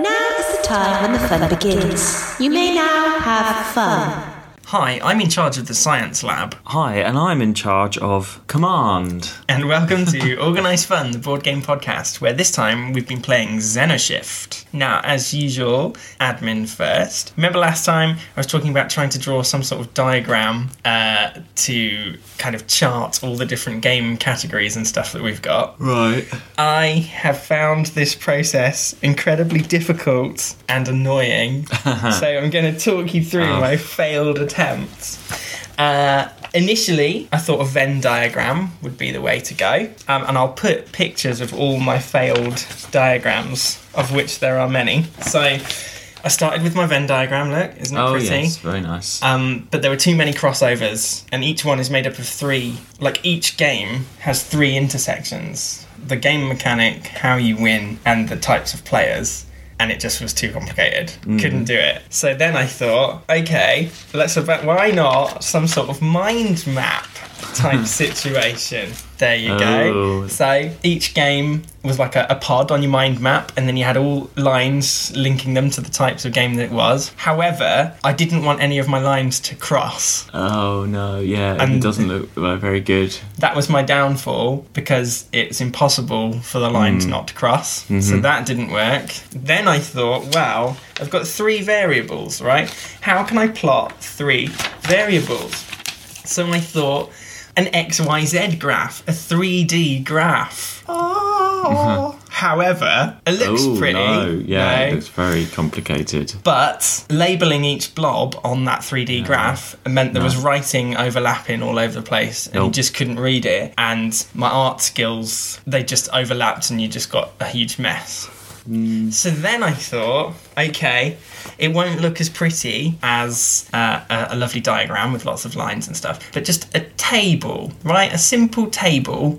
Now is the time when the fun begins. You may now have fun. Hi, I'm in charge of the science lab, Hi, and I'm in charge of command. and welcome to Organised Fun, the board game podcast, where this time we've been playing Xenoshift. Now, as usual, admin first. Remember last time I was talking about trying to draw some sort of diagram uh, to kind of chart all the different game categories and stuff that we've got? Right. I have found this process incredibly difficult and annoying. so I'm going to talk you through my failed attempts. Uh, initially, I thought a Venn diagram would be the way to go, um, and I'll put pictures of all my failed diagrams, of which there are many. So I started with my Venn diagram. Look, isn't it Oh, pretty? yes, very nice. Um, but there were too many crossovers, and each one is made up of three. Like each game has three intersections: the game mechanic, how you win, and the types of players. And it just was too complicated. Mm. Couldn't do it. So then I thought, okay, let's about why not some sort of mind map type situation. There you go. Oh. So each game was like a, a pod on your mind map, and then you had all lines linking them to the types of game that it was. However, I didn't want any of my lines to cross. oh, no, yeah, And- it doesn't look uh, very good. That was my downfall because it's impossible for the lines not to cross. So that didn't work. Then I thought, wow, I've got three variables, right? How can I plot three variables? So I thought an XYZ graph, a 3D graph. Oh. However, it looks oh, pretty. no, yeah, no? it looks very complicated. But labeling each blob on that 3D graph meant there was writing overlapping all over the place and you just couldn't read it. And my art skills, they just overlapped and you just got a huge mess. Hmm. So then I thought, okay, it won't look as pretty as uh, a, a lovely diagram with lots of lines and stuff, but just a table, right? A simple table.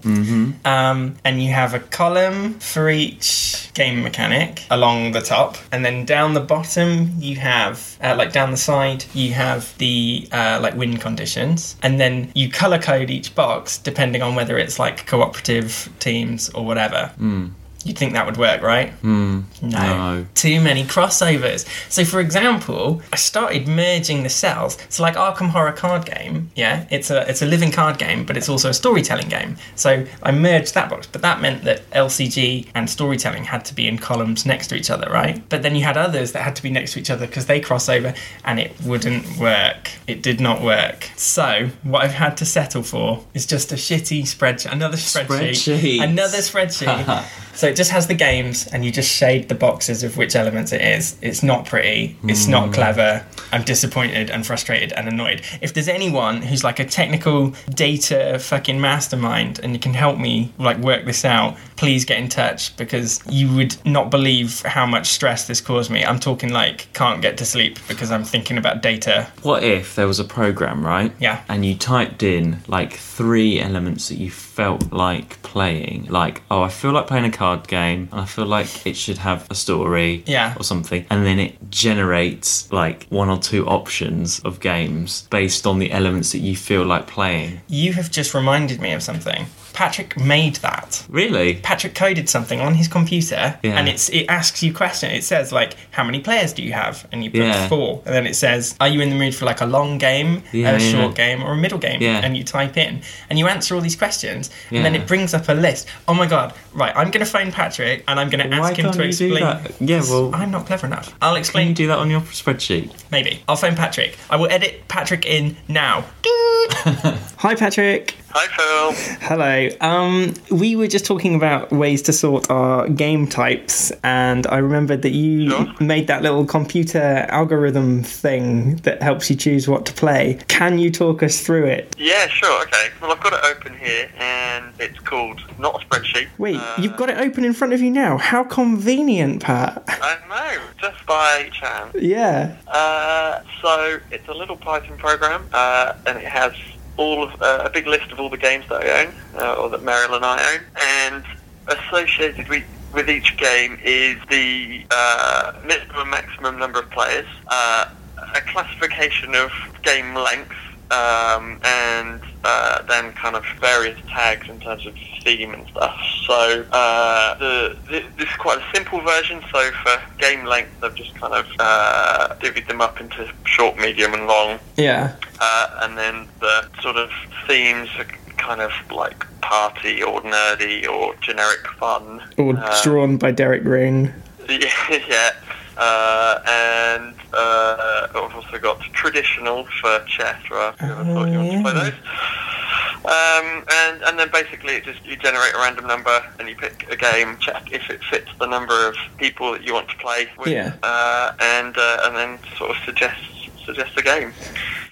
Um, and you have a column for each game mechanic along the top, and then down the bottom you have, uh, like down the side, you have the uh, like win conditions, and then you color code each box depending on whether it's like cooperative teams or whatever. You'd think that would work, right? Hmm. No. No. Too many crossovers. So, for example, I started merging the cells. So, like Arkham Horror card game, yeah, it's a it's a living card game, but it's also a storytelling game. So I merged that box, but that meant that LCG and storytelling had to be in columns next to each other, right? But then you had others that had to be next to each other because they cross over, and it wouldn't work. It did not work. So what I've had to settle for is just a shitty spreadsheet, another spreadsheet, Spreadsheet. another spreadsheet. So it just has the games, and you just shade the boxes of which elements it is. It's not pretty. It's Hmm. not clever. I'm disappointed and frustrated and annoyed. If there's anyone who's like a technical data fucking mastermind and you can help me like work this out, please get in touch because you would not believe how much stress this caused me. I'm talking like can't get to sleep because I'm thinking about data. What if there was a program, right? Yeah. And you typed in like three elements that you felt like playing. Like, oh, I feel like playing a card game, and I feel like it should have a story, Yeah. or something. And then it generates like one or two options of games based on the elements that you feel like playing. You have just reminded me of something. Patrick made that. Really? Patrick coded something on his computer, Yeah. and it's it asks you question. It says like, "How many players do you have?" And you put Yeah. four, and then it says, "Are you in the mood for like a long game, Yeah, a yeah. short game, or a middle game?" Yeah. And you type in, and you answer all these questions, and then it brings up a list. Oh my god! Right, I'm gonna phone Patrick, and I'm gonna Why ask him can't to do explain. that? Yeah, well- I'm not clever enough. I'll Can explain. you do that on your spreadsheet? Maybe I'll phone Patrick. I will edit Patrick in now. Hi, Patrick. Hi, Phil. Hello. Um, we were just talking about ways to sort our game types, and I remembered that you Sure. made that little computer algorithm thing that helps you choose what to play. Can you talk us through it? Yeah, sure. Okay. Well, I've got it open here, and it's called not a spreadsheet. Wait, Uh, you've got it open in front of you now. How convenient, Pat. I know, just by chance. yeah. Uh, so it's a little Python program, uh, and it has all of uh, a big list of all the games that I own, uh, or that Meryl and I own, and associated with with each game is the uh, minimum and maximum number of players, uh, a classification of game length, um, and uh, then kind of various tags in terms of theme and stuff. So uh, the, th this is quite a simple version. So for game length, I've just kind of uh, divvied them up into short, medium, and long. Yeah. Uh, and then the sort of themes are kind of like party or nerdy or generic fun. Or Uh, drawn by Derek Ring. yeah, yeah. Uh, and uh, I've also got traditional for chess, right? If you ever thought you wanted to play those. Um, and, and then basically it just you generate a random number and you pick a game, check if it fits the number of people that you want to play with, Yeah. uh, and uh, and then sort of suggest suggest a game.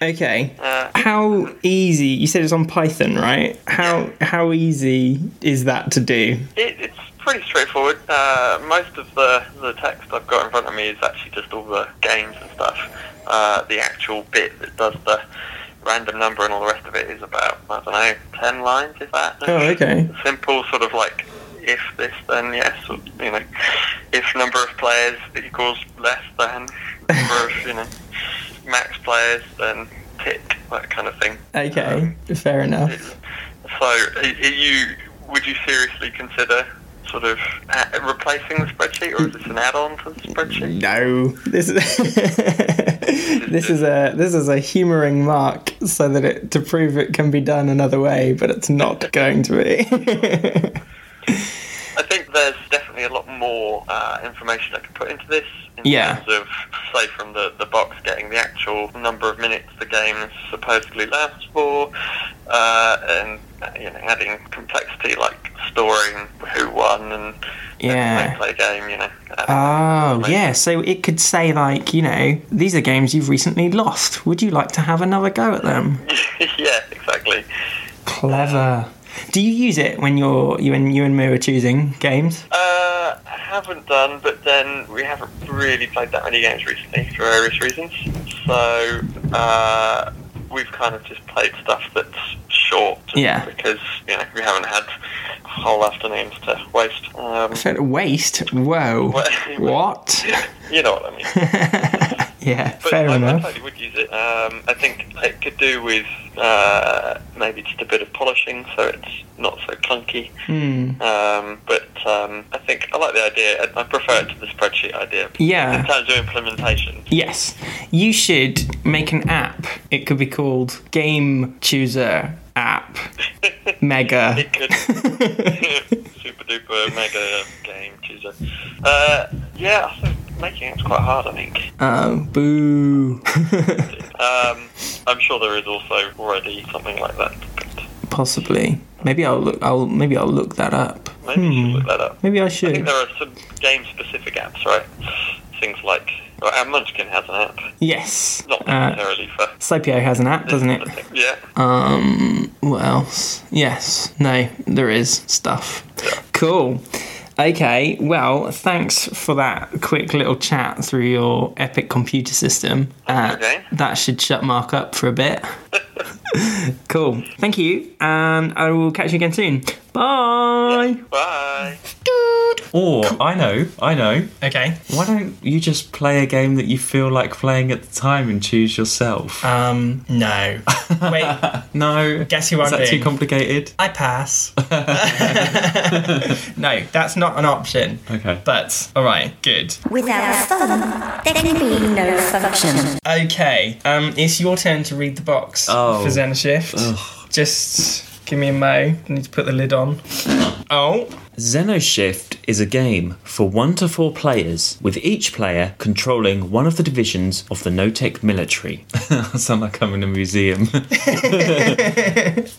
Okay. Uh, How easy? You said it's on Python, right? How how easy is that to do? It, it's pretty straightforward. Uh, most of the, the text I've got in front of me is actually just all the games and stuff. Uh, the actual bit that does the random number and all the rest of it is about, I don't know, 10 lines, is that? Oh, okay. Simple sort of like, if this, then yes, or, you know, if number of players equals less than number of, you know, max players, then tick, that kind of thing. Okay, fair enough. So, you would you seriously consider sort of a- replacing the spreadsheet, or is this an add-on to the spreadsheet? No, this is this is a this is a humouring mark so that it to prove it can be done another way, but it's not going to be. I think there's definitely a lot more uh, information I could put into this in Yeah. terms of, say, from the, the box getting the actual number of minutes the game supposedly lasts for, uh, and uh, you know, adding complexity like storing who won and Yeah. play game. You know. Oh, yeah. So it could say, like, you know, these are games you've recently lost. Would you like to have another go at them? yeah, exactly. Clever. Do you use it when you're you and you and me are choosing games? Uh, I haven't done, but then we haven't really played that many games recently for various reasons. So uh, we've kind of just played stuff that's short, Yeah. because you know we haven't had whole afternoons to waste. Um, Waste. Whoa. What? You know what I mean. yeah. But Fair I, I enough. totally would use it. Um, I think it could do with uh, maybe just a bit of polishing, so it's not so clunky. Hmm. Um, but um, I think I like the idea. I, I prefer it to the spreadsheet idea. Yeah. In terms of implementation. Yes, you should make an app. It could be called Game Chooser App Mega. super duper mega game chooser. Uh, yeah, I think making it's quite hard. I think. Oh, boo. Um, I'm sure there is also already something like that. Possibly. Maybe I'll look. I'll maybe I'll look that up. maybe you Hmm. should look that up. Maybe I should. I think there are some game-specific apps, right? Things like well, our Munchkin has an app, Yes. not Uh, necessarily for. Slopio has an app, doesn't it? Yeah. Um. What else? Yes. No. There is stuff. Cool. Okay. Well, thanks for that quick little chat through your epic computer system. Uh, Okay. That should shut Mark up for a bit. cool. Thank you, and I will catch you again soon. Bye. Bye. Dude. Or I know, I know. Okay. Why don't you just play a game that you feel like playing at the time and choose yourself? Um. No. Wait. no. Guess who Is I'm that too complicated? I pass. no, that's not an option. Okay. But all right, good. Without fun, there can be no function. Okay, um, it's your turn to read the box Oh. for Xenoshift. Just give me a May. I need to put the lid on. Oh, Xenoshift is a game for one to four players, with each player controlling one of the divisions of the Notech military. I sound like I'm in a museum.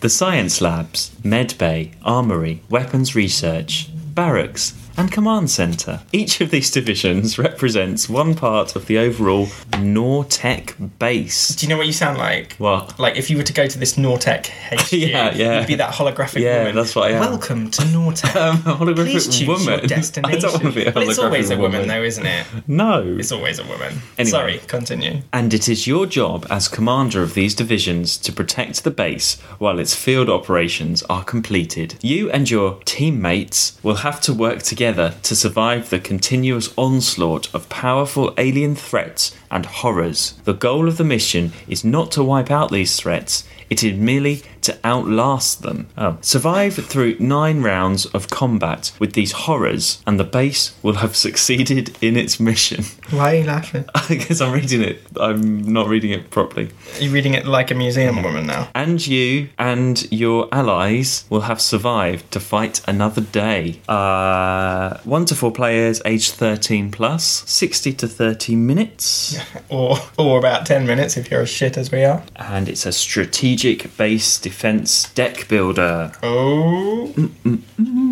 the science labs, medbay, armory, weapons research, barracks, and command centre. Each of these divisions represents one part of the overall Nortech base. do you know what you sound like? What? Like if you were to go to this Nortec HQ, Yeah, yeah. you'd be that holographic Yeah, woman. that's what I am. Welcome to Nortec. Um, holographic Please choose woman. your destination. I don't want to be a holographic but it's always a woman, woman. though, isn't it? No. It's always a woman. Anyway. Sorry, continue. And it is your job as commander of these divisions to protect the base while its field operations are completed. You and your teammates will have to work together together to survive the continuous onslaught of powerful alien threats and horrors. The goal of the mission is not to wipe out these threats, it is merely to outlast them. Oh. Survive through nine rounds of combat with these horrors, and the base will have succeeded in its mission. Why are you laughing? Because I'm reading it, I'm not reading it properly. You're reading it like a museum woman now? And you and your allies will have survived to fight another day. Uh, one to four players, aged 13 plus, 60 to 30 minutes. Or, or about 10 minutes if you're as shit as we are. And it's a strategic base defense deck builder. Oh. Mm, mm, mm.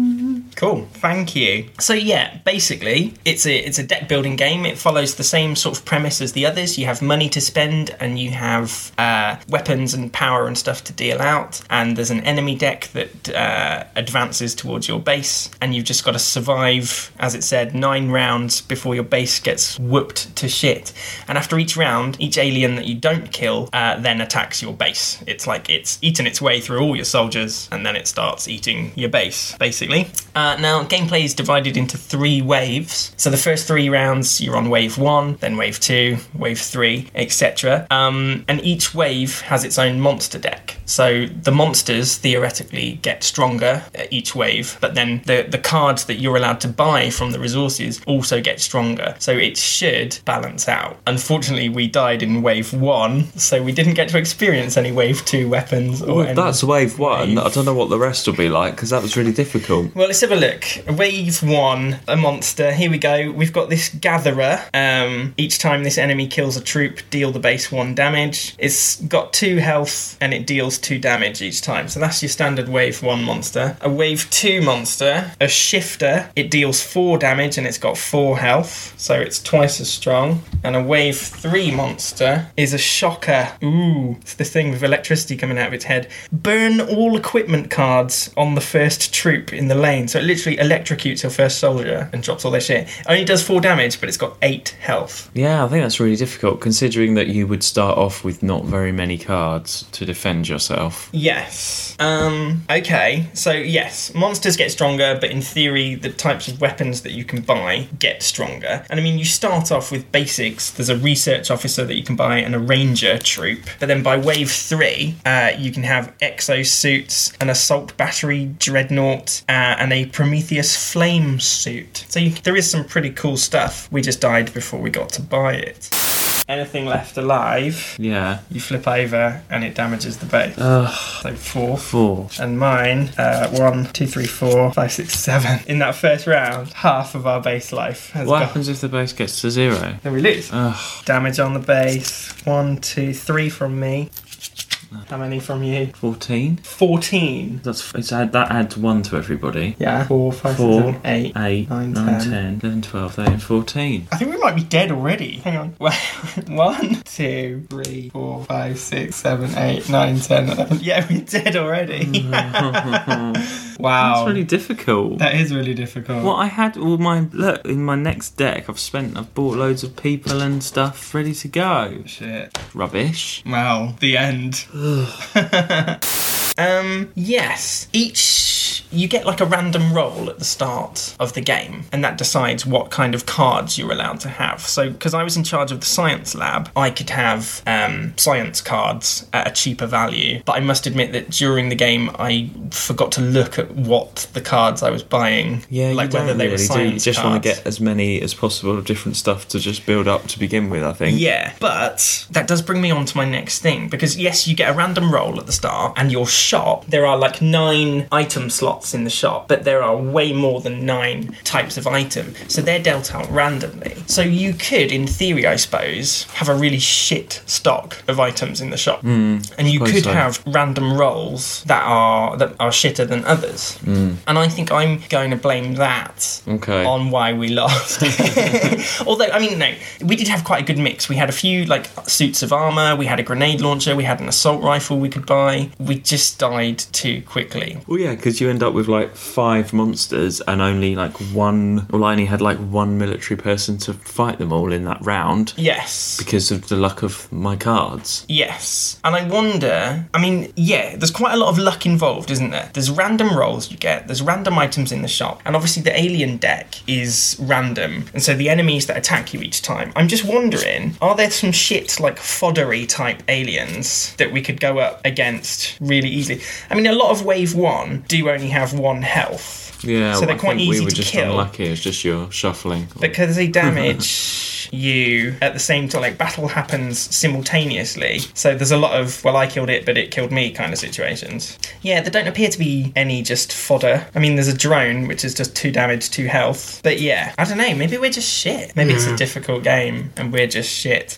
Cool. Thank you. So yeah, basically, it's a it's a deck building game. It follows the same sort of premise as the others. You have money to spend, and you have uh, weapons and power and stuff to deal out. And there's an enemy deck that uh, advances towards your base, and you've just got to survive, as it said, nine rounds before your base gets whooped to shit. And after each round, each alien that you don't kill uh, then attacks your base. It's like it's eaten its way through all your soldiers, and then it starts eating your base, basically. Now, gameplay is divided into three waves. So the first three rounds, you're on wave one, then wave two, wave three, etc. Um, and each wave has its own monster deck. So the monsters theoretically get stronger at each wave, but then the, the cards that you're allowed to buy from the resources also get stronger. So it should balance out. Unfortunately, we died in wave one, so we didn't get to experience any wave two weapons. Or Well, that's wave one. wave. I don't know what the rest will be like because that was really difficult. Well, let's have a look. Wave one, a monster. Here we go. We've got this gatherer. Um, each time this enemy kills a troop, deal the base one damage. It's got two health and it deals two damage each time. So that's your standard wave one monster. A wave two monster, a shifter. It deals four damage and it's got four health, so it's twice as strong. And a wave three monster is a shocker. Ooh, it's the thing with electricity coming out of its head. Burn all equipment cards on the first troop in the lane. So it literally electrocutes your first soldier and drops all their shit. Only does four damage, but it's got eight health. Yeah, I think that's really difficult considering that you would start off with not very many cards to defend Yes. Um, okay, so yes, monsters get stronger, but in theory, the types of weapons that you can buy get stronger. And I mean, you start off with basics. There's a research officer that you can buy and a ranger troop. But then by wave three, uh, you can have exosuits, an assault battery dreadnought, uh, and a Prometheus flame suit. So you, there is some pretty cool stuff. We just died before we got to buy it. Anything left alive, Yeah. you flip over and it damages the base. Ugh, So four. four. And mine, uh, one, two, three, four, five, six, seven. In that first round, half of our base life has What gone. happens if the base gets to zero? Then we lose. Ugh, Damage on the base. One, two, three from me. How many from you? 14? 14. That's it's add, that adds one to everybody. Yeah. Four, five, six, Four, seven, eight. 8, 8, Nine, 9, 10. 10, 11, 12, 13, 14. I think we might be dead already. Hang on. One, two, three, four, five, six, seven, eight, nine, ten, eleven. Yeah, we're dead already. wow. That's really difficult. that is really difficult. Well, I had, all my look in my next deck, I've spent, I've bought loads of people and stuff ready to go. Shit. Rubbish. Well, the end. um, yes. Each you get like a random roll at the start of the game, and that decides what kind of cards you're allowed to have. So, because I was in charge of the science lab, I could have um, science cards at a cheaper value. But I must admit that during the game, I forgot to look at what the cards I was buying, Yeah, like whether they really, were do you just want to get as many as possible of different stuff to just build up to begin with, I think. Yeah, but that does bring me on to my next thing because yes, you get a random roll at the start, and your shop there are like nine item slots in the shop, but there are way more than nine types of item, so they're dealt out randomly. So you could, in theory, I suppose, have a really shit stock of items in the shop, hmm, and you could so. have random rolls that are that are shitter than others. Hmm. And I think I'm going to blame that Okay. on why we lost. Although, I mean, no, we did have quite a good mix. We had a few like suits of armor, we had a grenade launcher, we had an assault rifle we could buy. We just died too quickly. Well, yeah, because you end up up with like five monsters and only like one. Well, I only had like one military person to fight them all in that round Yes. because of the luck of my cards. Yes. And I wonder, I mean, yeah, there's quite a lot of luck involved, isn't there? There's random rolls you get, there's random items in the shop, and obviously the alien deck is random, and so the enemies that attack you each time. I'm just wondering, are there some shit like foddery type aliens that we could go up against really easily? I mean, a lot of Wave 1 do only have one health. Yeah, So they're quite easy we were to just kill. unlucky. It's just your shuffling. because they damage you at the same time like battle happens simultaneously so there's a lot of well i killed it but it killed me kind of situations yeah there don't appear to be any just fodder i mean there's a drone which is just two damage two health but yeah i don't know maybe we're just shit maybe it's a difficult game and we're just shit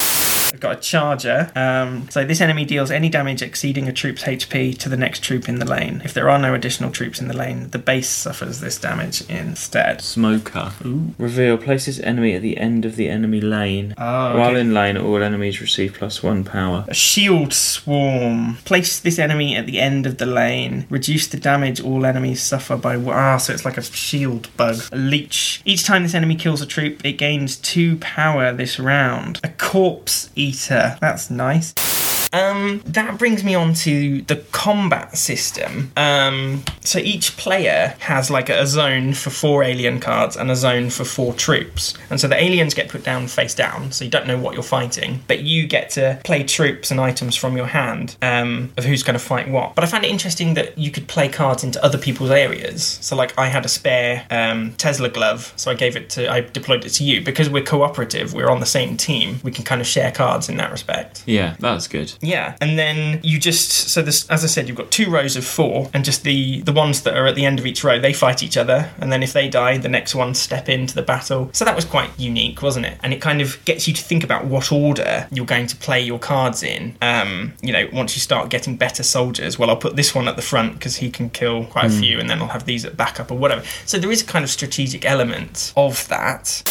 I've got a charger. Um, so this enemy deals any damage exceeding a troop's HP to the next troop in the lane. If there are no additional troops in the lane, the base suffers this damage instead. Smoker. Ooh. Reveal. Place this enemy at the end of the enemy lane. Oh, While okay. in lane, all enemies receive plus one power. A shield swarm. Place this enemy at the end of the lane. Reduce the damage all enemies suffer by. Ah, so it's like a shield bug. A leech. Each time this enemy kills a troop, it gains two power this round. A corpse eater. That's nice. Um, that brings me on to the combat system. Um, so each player has like a zone for four alien cards and a zone for four troops. And so the aliens get put down face down, so you don't know what you're fighting, but you get to play troops and items from your hand um, of who's going to fight what. But I found it interesting that you could play cards into other people's areas. So like I had a spare um, Tesla glove, so I gave it to, I deployed it to you because we're cooperative. We're on the same team. We can kind of share cards in that respect. Yeah, that's good. Yeah, and then you just so this as I said, you've got two rows of four, and just the the ones that are at the end of each row they fight each other, and then if they die, the next ones step into the battle. So that was quite unique, wasn't it? And it kind of gets you to think about what order you're going to play your cards in. Um, you know, once you start getting better soldiers, well, I'll put this one at the front because he can kill quite a few, and then I'll have these at backup or whatever. So there is a kind of strategic element of that.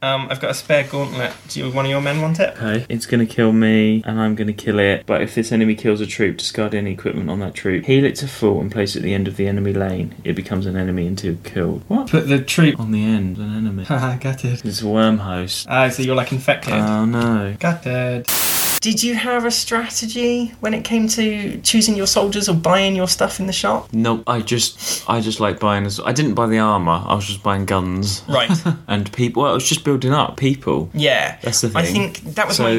Um, I've got a spare gauntlet. Do you, one of your men want it? Okay, it's gonna kill me, and I'm gonna kill it. But if this enemy kills a troop, discard any equipment on that troop. Heal it to full and place it at the end of the enemy lane. It becomes an enemy until killed. What? Put the troop. On the end, an enemy. Haha, got it. It's a worm host. Ah, so you're like infected. Oh no. got it. Did you have a strategy when it came to choosing your soldiers or buying your stuff in the shop? No, I just, I just like buying. As, I didn't buy the armor. I was just buying guns Right. and people. Well, I was just building up people. Yeah. That's the thing. I think that was so my.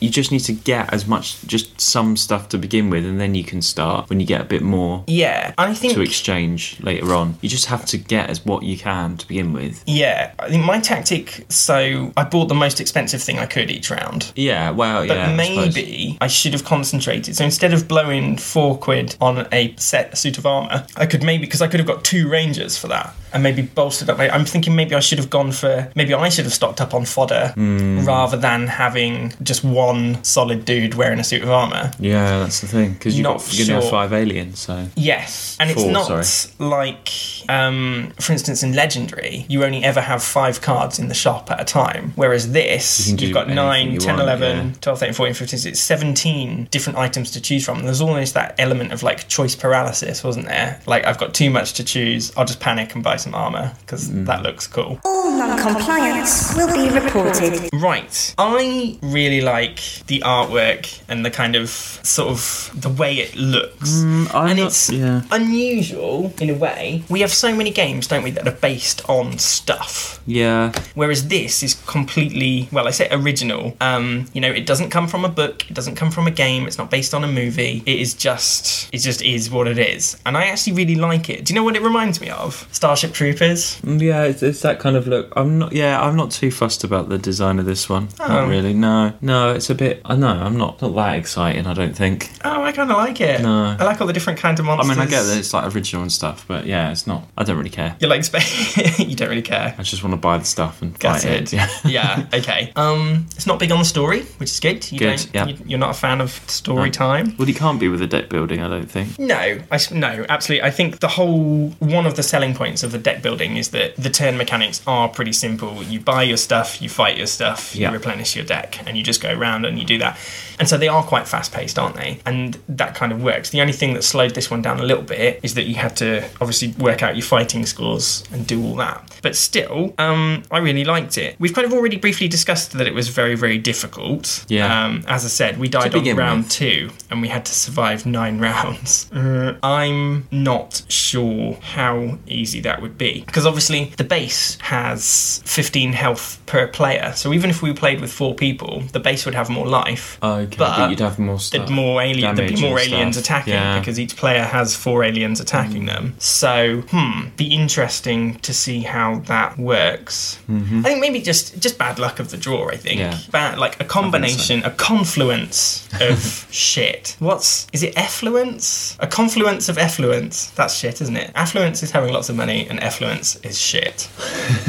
you just need to get as much, just some stuff to begin with, and then you can start when you get a bit more Yeah. I think. to exchange later on. You just have to get as what you can to begin with. Yeah. I think my tactic. So I bought the most expensive thing I could each round. Yeah, well, But yeah. Maybe I, should have concentrated. So instead of blowing four quid on a set suit of armor, I could maybe because I could have got two rangers for that, and maybe bolstered up. I'm thinking maybe I should have gone for maybe I should have stocked up on fodder Hmm. rather than having just one solid dude wearing a suit of armor. Yeah, that's the thing because you're, Not got, you're gonna sure. have five aliens. So Yes, and it's not sorry. like, um, for instance, in Legendary, you only ever have five cards in the shop at a time. Whereas this, You can you've got anything 9, you 10, want, 11, yeah. 12, 13, 14, 15, 16, 17 different items to choose from. There's almost that element of like choice paralysis, wasn't there? Like, I've got too much to choose, I'll just panic and buy some armour because Mm. that looks cool. All non-compliance will be reported. Right. I really like the artwork and the kind of sort of the way it looks. Mm, and not- it's yeah. unusual in a way. We have so many games, don't we, that are based on stuff. yeah, Whereas this is completely, well, I say original. Um, you know, it doesn't come from a book, it doesn't come from a game, it's not based on a movie. It is just, it just is what it is. And I actually really like it. Do you know what it reminds me of? Starship Troopers. Mm, yeah, it's, it's that kind of look. I'm not. Yeah, I'm not too fussed about the design of this one. Oh. Not really. No, no, it's a bit. I know. I'm not not that exciting. I don't think. Oh, I kind of like it. No. I like all the different kinds of I mean, I get that it's like original and stuff, but yeah, it's not. I don't really care. You like space? you don't really care. I just want to buy the stuff and That's fight it. it. Yeah. yeah. Okay. Um, it's not big on the story, which is good. You Good, don't. yeah. You, you're not a fan of story time. Well, you can't be with the deck building, I don't think. No, I no, absolutely. I think the whole one of the selling points of the deck building is that the turn mechanics are pretty simple. You buy your stuff, you fight your stuff, you Yeah. replenish your deck, and you just go around and you do that. And so they are quite fast paced, aren't they? And that kind of works. The only thing that slowed this one down a little bit is that you had to obviously work out your fighting scores and do all that. But still, um, I really liked it. We've kind of already briefly discussed that it was very, very difficult. Yeah. Um, as I said, we died on round with. two and we had to survive nine rounds. Uh, I'm not sure how easy that would be because obviously the base has 15 health per player. So even if we played with four people, the base would have more life. Okay, But but, you'd have more stuff. There'd more alien, there'd be more aliens attacking Yeah. Mm. because each player has four aliens attacking them. So, hmm, be interesting to see how that works. I think maybe just just bad luck of the draw. I think Mm-hmm. Yeah. bad like a combination, a confluence of shit. What's is it? Effluence? A confluence of effluence. That's shit, isn't it? Affluence is having lots of money, and effluence is shit.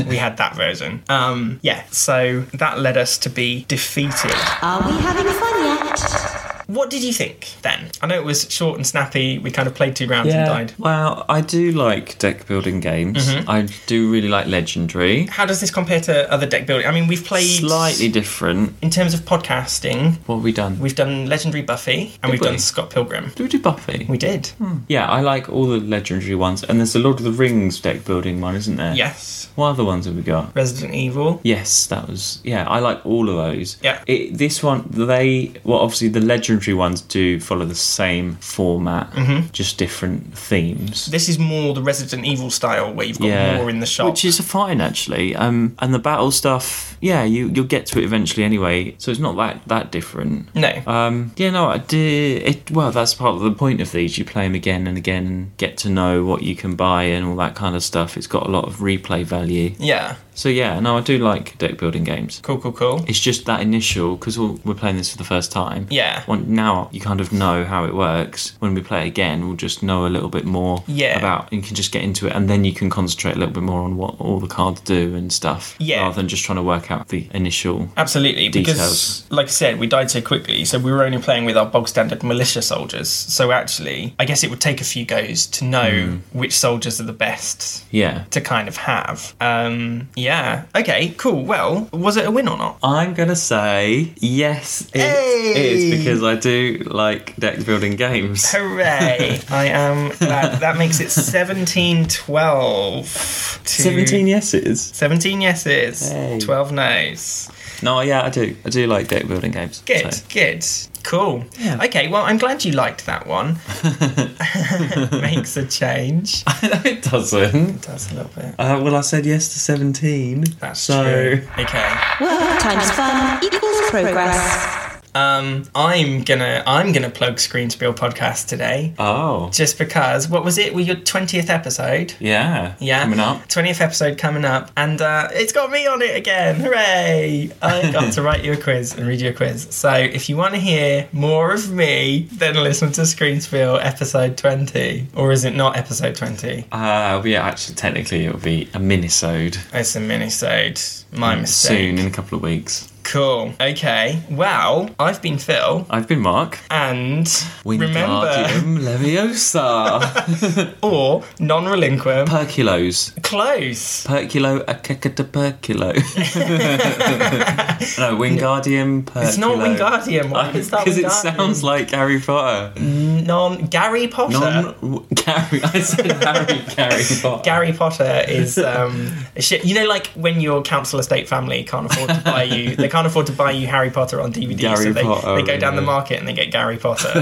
we had that version. Um, yeah. So that led us to be defeated. Are we having fun yet? What did you think then? I know it was short and snappy. We kind of played two rounds and died. Well, I do like deck building games. Mm-hmm. I do really like Legendary. How does this compare to other deck building? I mean, we've played Slightly different. in terms of podcasting. What have we done? We've done Legendary Buffy and Did we've we? done Scott Pilgrim. do we do Buffy? We did. Yeah, I like all the Legendary ones. And there's a Lord of the Rings deck building one, isn't there? Yes. What other ones have we got? Resident Evil. Yes, that was yeah. I like all of those. Yeah. It, this one, they well, obviously the legendary ones do follow the same format, Mm-hmm. just different themes. This is more the Resident Evil style where you've got yeah, more in the shop. which is fine actually. Um, and the battle stuff, yeah, you you'll get to it eventually anyway, so it's not that that different. no. Um, yeah, no, I did. It, well, that's part of the point of these. You play them again and again, and get to know what you can buy and all that kind of stuff. It's got a lot of replay value. yeah. So yeah, no, I do like deck building games. Cool, cool, cool. It's just that initial because we're playing this for the first time. Yeah. Well, now you kind of know how it works. When we play again, we'll just know a little bit more Yeah. about. You can just get into it, and then you can concentrate a little bit more on what all the cards do and stuff. Yeah. Rather than just trying to work out the initial. Absolutely, because like I said, we died so quickly, so we were only playing with our bog standard militia soldiers. So actually, I guess it would take a few goes to know Hmm. which soldiers are the best Yeah. to kind of have. Um, yeah. Okay. Cool. Well, was it a win or not? I'm gonna say yes. It Hey! is because I do like deck building games. Hooray! I am glad. That makes it 17 12. to- 17 yeses. 17 yeses, Hey. 12 no's. No, yeah, I do. I do like deck building games. Good, so. good. Cool. Yeah. Okay, well, I'm glad you liked that one. Makes a change. it doesn't. It does a little bit. Uh, well, I said yes to 17. That's so, true. Okay. Work times fun equals progress. Um, I'm gonna I'm gonna plug Screen Spiel podcast today. Oh. Just because, what was it? We your twentieth episode. Yeah. Yeah, Coming up. Twentieth episode coming up, and uh, it's got me on it again. Hooray! I got to write you a quiz and read you a quiz. So if you want to hear more of me, then listen to Screen Spiel episode twenty, or is it not episode twenty? Uh, yeah, actually, technically, it'll be a minisode It's a minisode. My mistake. soon in a couple of weeks. Cool. Okay. Well, I've been Phil, I've been Mark. and remember, Wingardium Leviosa. or non-relinquum. Perculos. Close. Perculo acacataperculo. no, Wingardium Perculo. It's not Wingardium. Why is that Because it sounds like Harry Potter. non Gary Potter. Non Gary. I said Harry. Gary Potter. Gary Potter is um, shit. You know, like when your council estate family can't afford to buy you, they can't afford to buy you Harry Potter on DVD, so they, Potter, they go down the market and they get Gary Potter.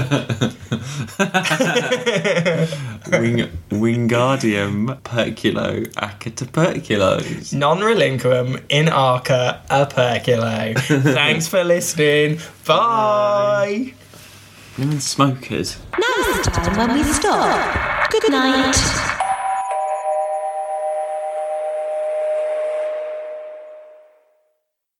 Wing, Wingardium Perculo acataperculos. non relinquum in arca aperculo. Thanks for listening. Bye. Women smokers. Now's the time when we stop. Good night.